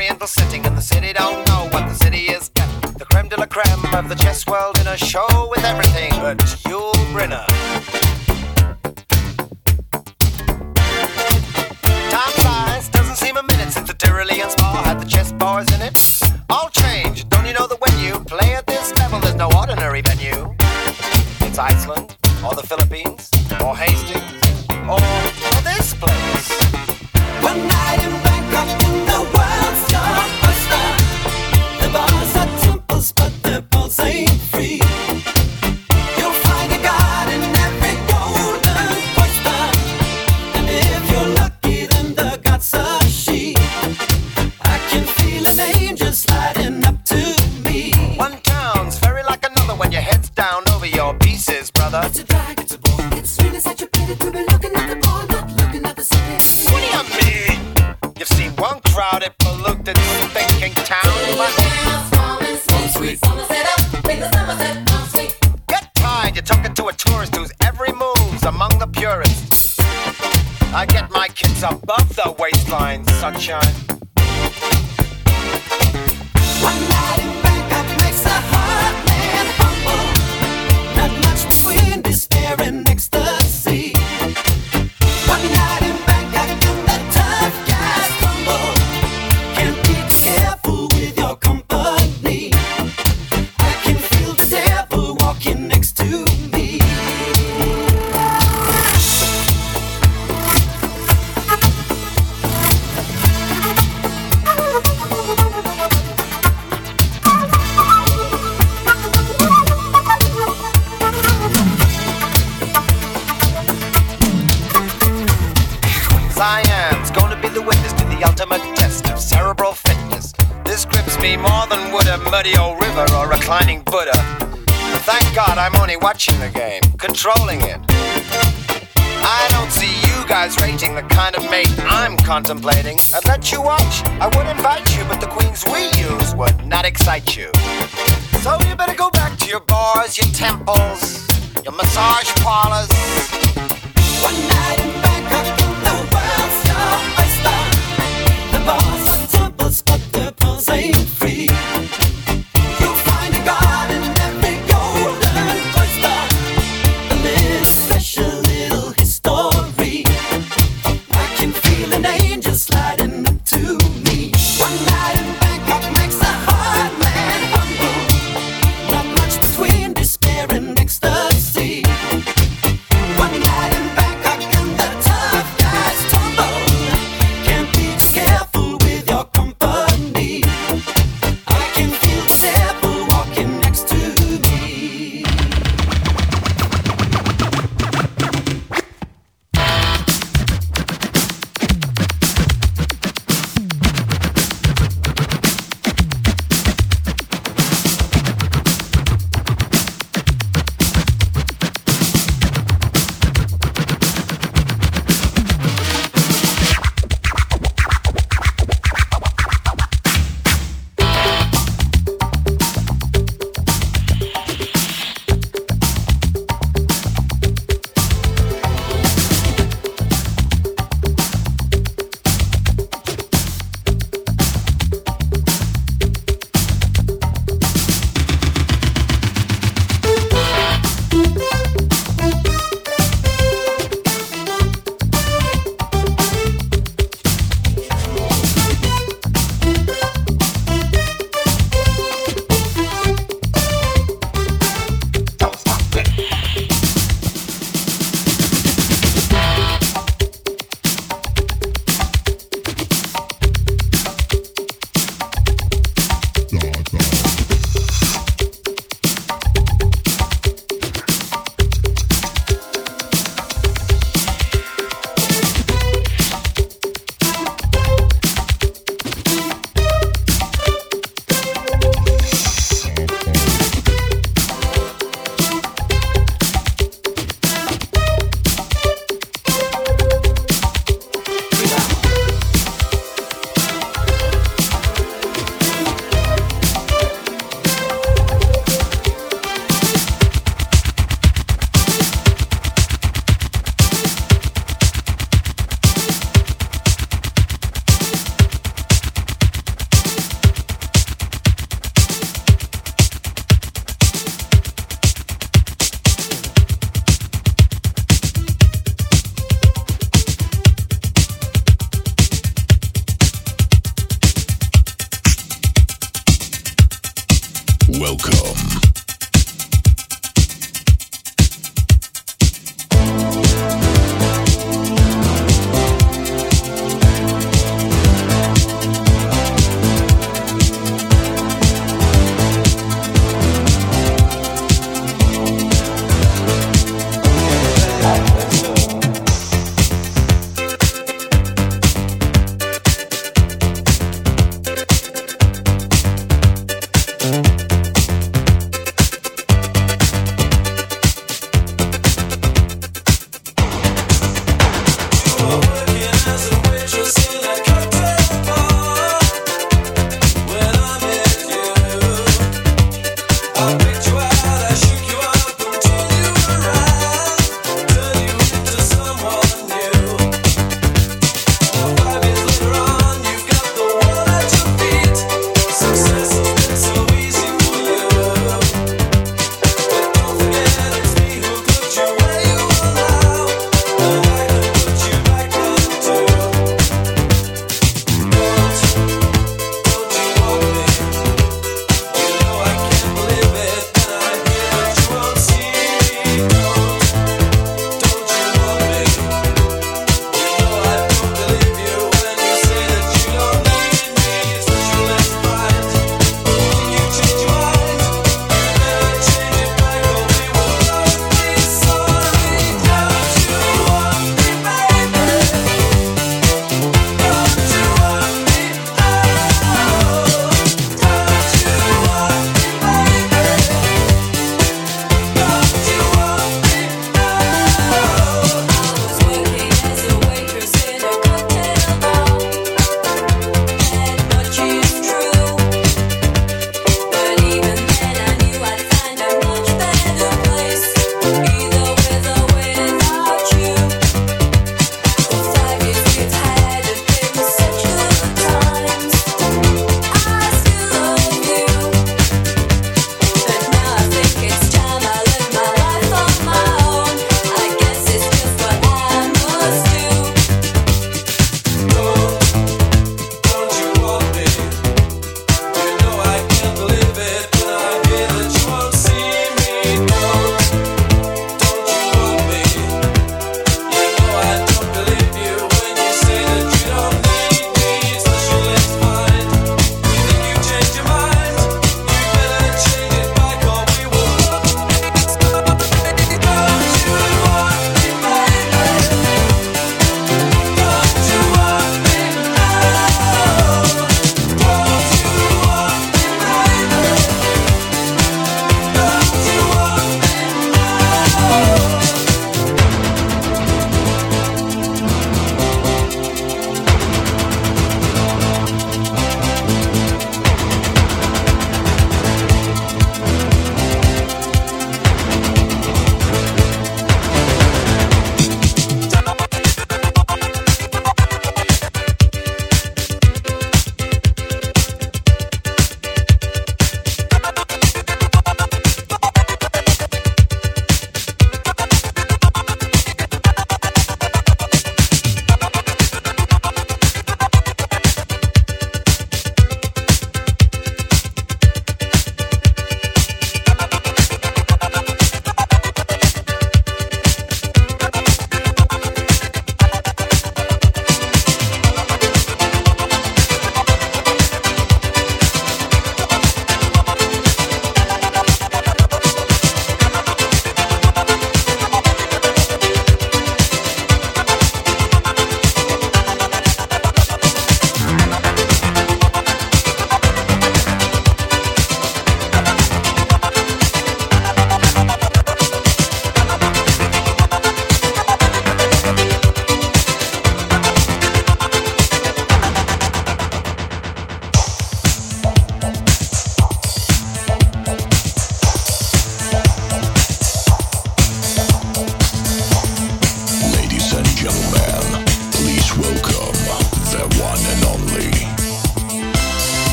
oriental setting, and the city don't know what the city is getting. The creme de la creme of the chess world in a show with everything but Yul Brynner. Time flies, doesn't seem a minute since the Tyrolean spa had the chess bars in it. All change, don't you know that when you play at this level, there's no ordinary venue? It's Iceland, or the Philippines, or Haiti watching the game, controlling it. I don't see you guys rating the kind of mate I'm contemplating. I'd let you watch, I would invite you, but the queens we use would not excite you. So you better go back to your bars, your temples, your massage parlors. One night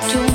to do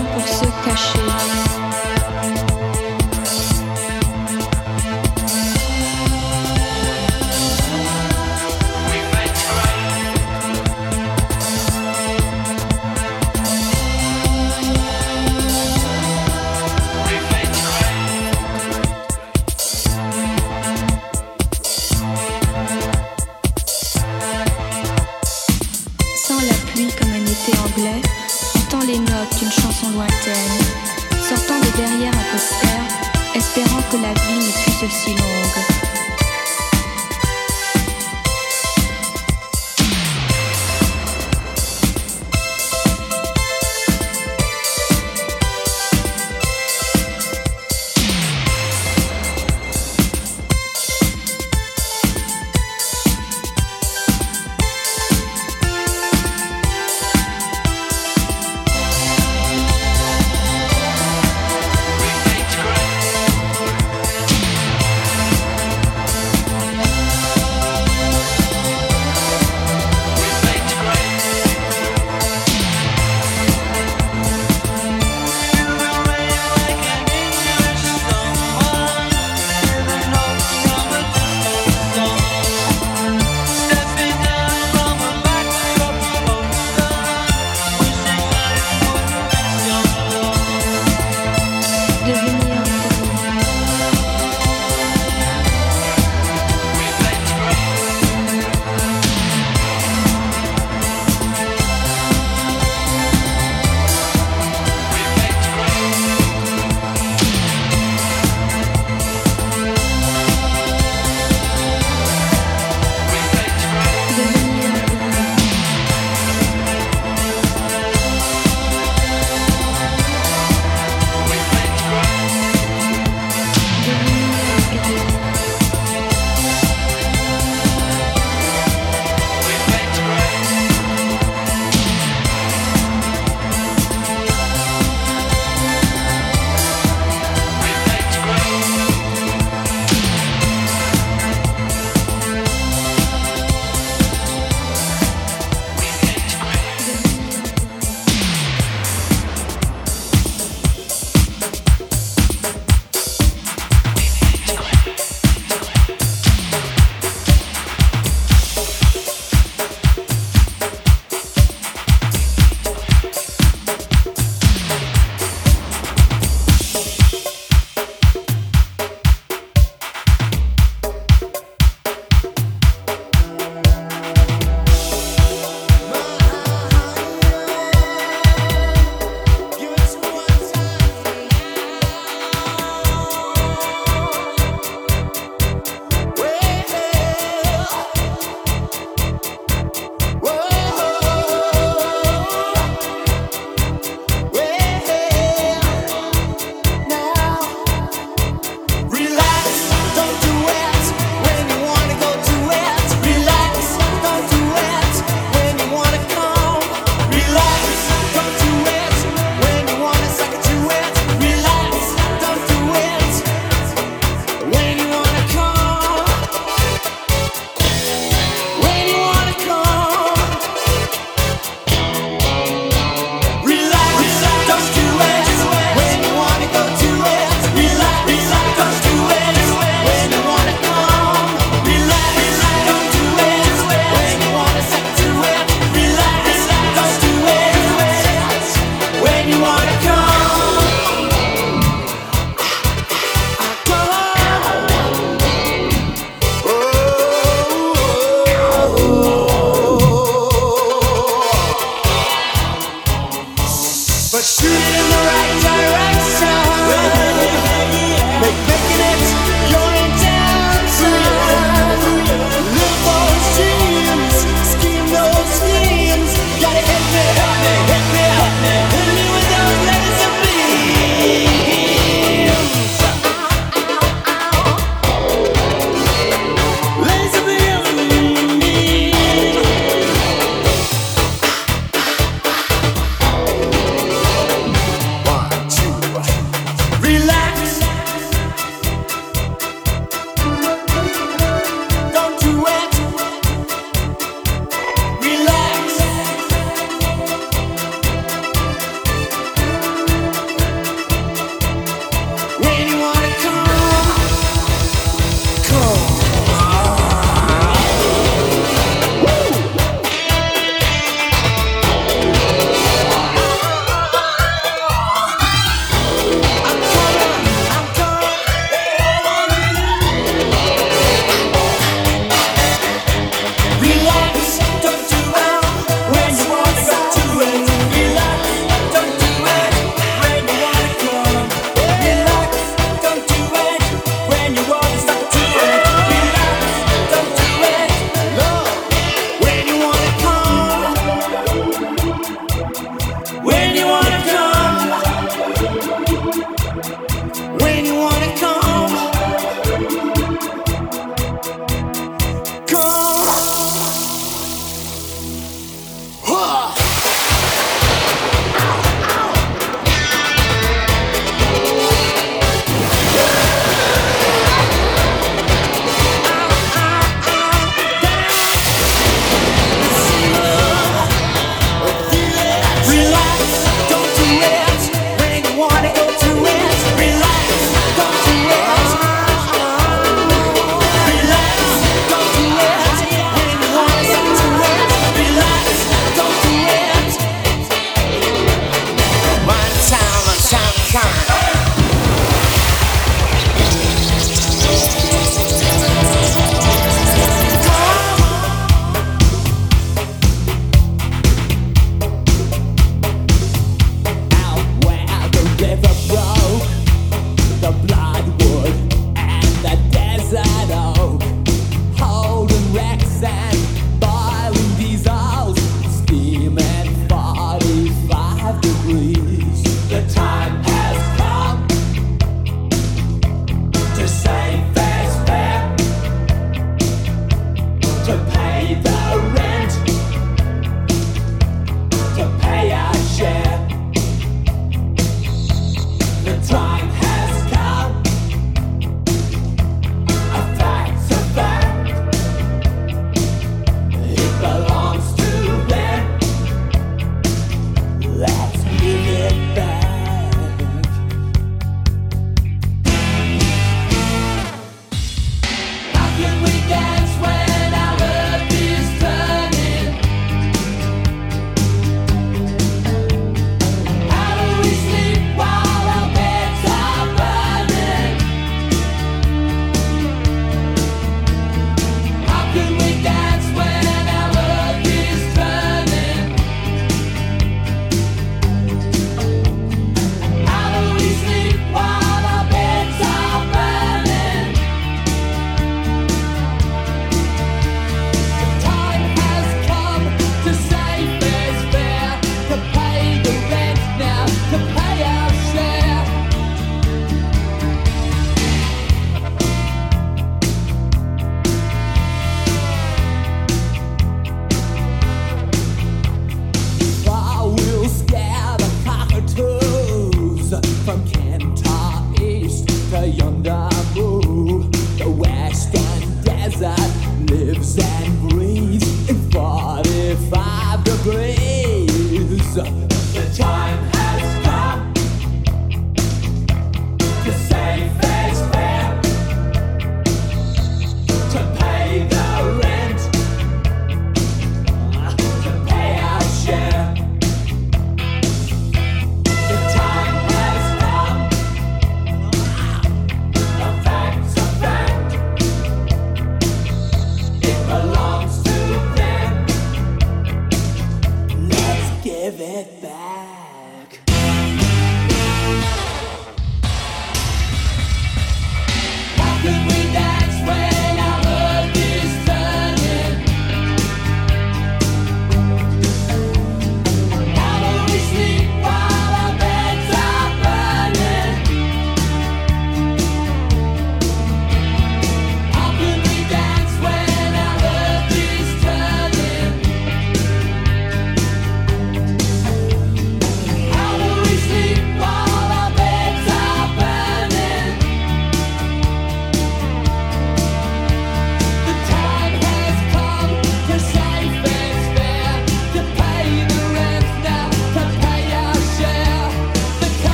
Ibiza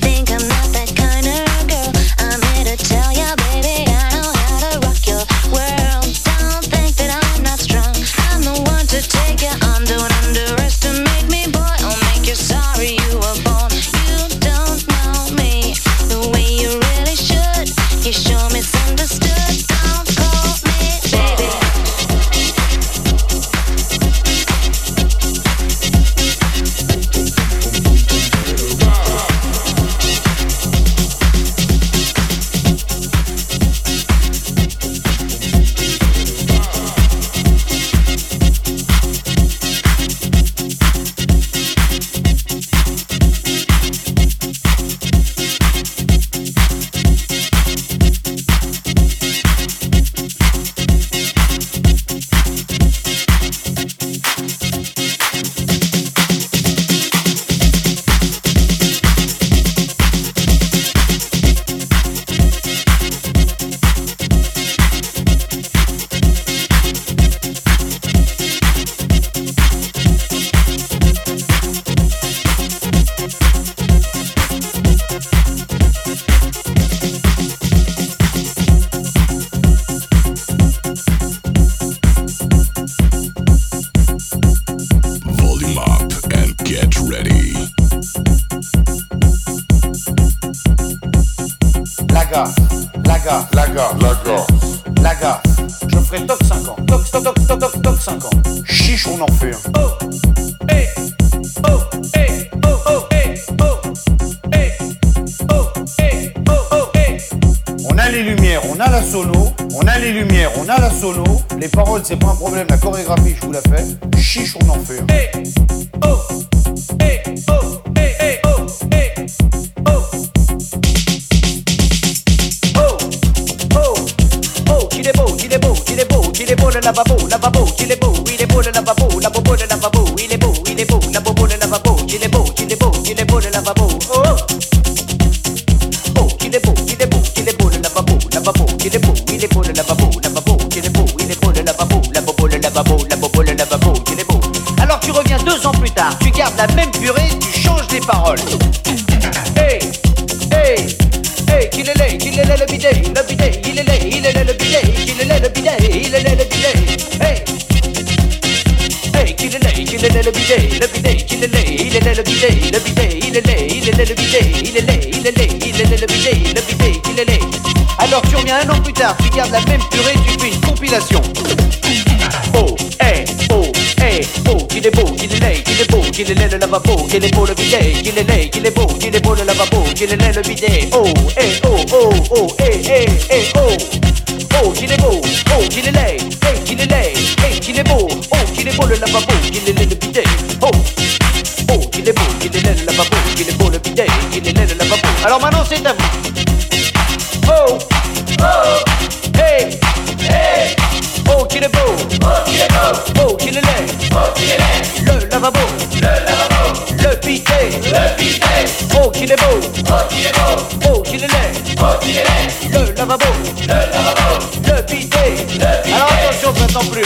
think I'm on a la sono, On a les lumières, on a la sono, les paroles c'est pas un problème, la chorégraphie je vous la fais, chiche on en fait. un. Hey, oh, hey, oh, hey, oh, oh. Oh, qu'il est beau, qu'il est beau, qu'il est beau, qu'il est beau le lavabo, lavabo, qu'il est beau, il est beau le lavabo, la bobo le lavabo, la même purée, tu fais une compilation. Oh, hey, oh, hey, oh, qu'il est beau, qu'il est laid, qu'il est beau, qu'il est laid le lavabo, qu'il est beau le bidet, qu'il est laid, qu'il est beau, qu'il est beau le lavabo, qu'il est laid le bidet. Oh, hey, oh, oh, oh, hey, hey, hey, oh. Oh, qu'il est beau, oh, qu'il est laid, hey, qu'il est laid, hey, qu'il est beau, oh, qu'il est beau le lavabo, qu'il est laid le bidet. Oh, oh, qu'il est beau, qu'il est laid le lavabo, qu'il est beau le bidet, qu'il est laid le lavabo. Alors maintenant c'est à vous. Est beau, oh, qu'il est beau, oh, qu'il est laid, oh, qu'il est laid, le lavabo, le lavabo, le bidet, le bidet. Alors attention, maintenant plus.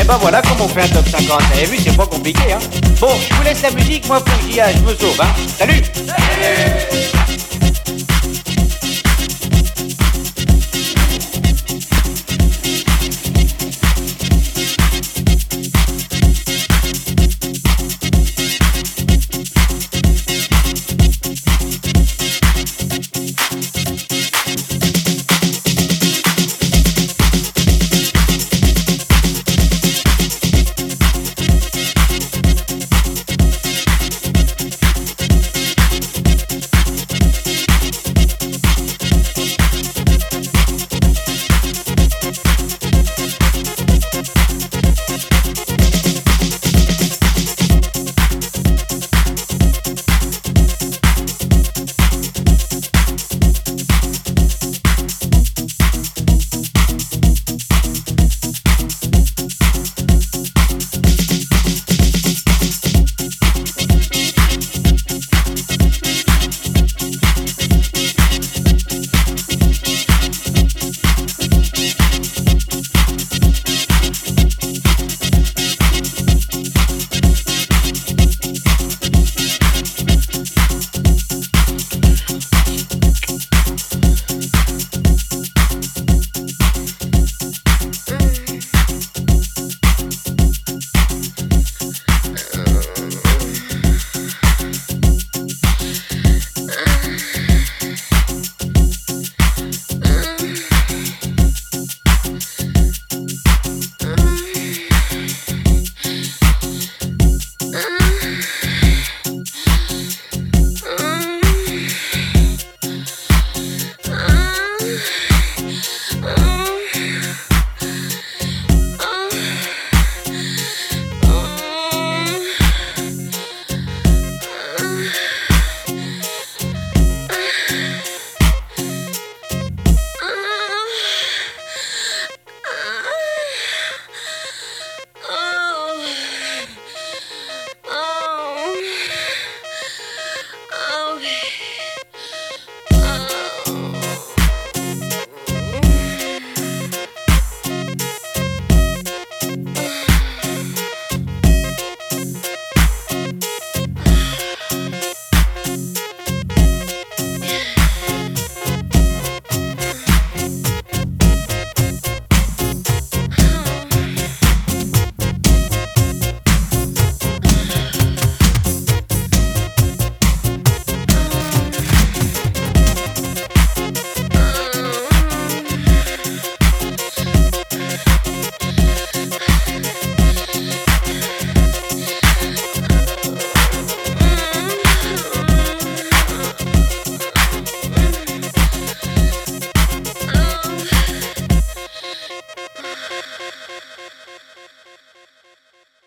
Et ben voilà comment on fait un top 50. Vous avez vu, c'est pas compliqué, hein. Bon, je vous laisse la musique, moi faut que j'y aille, je me sauve, hein. Salut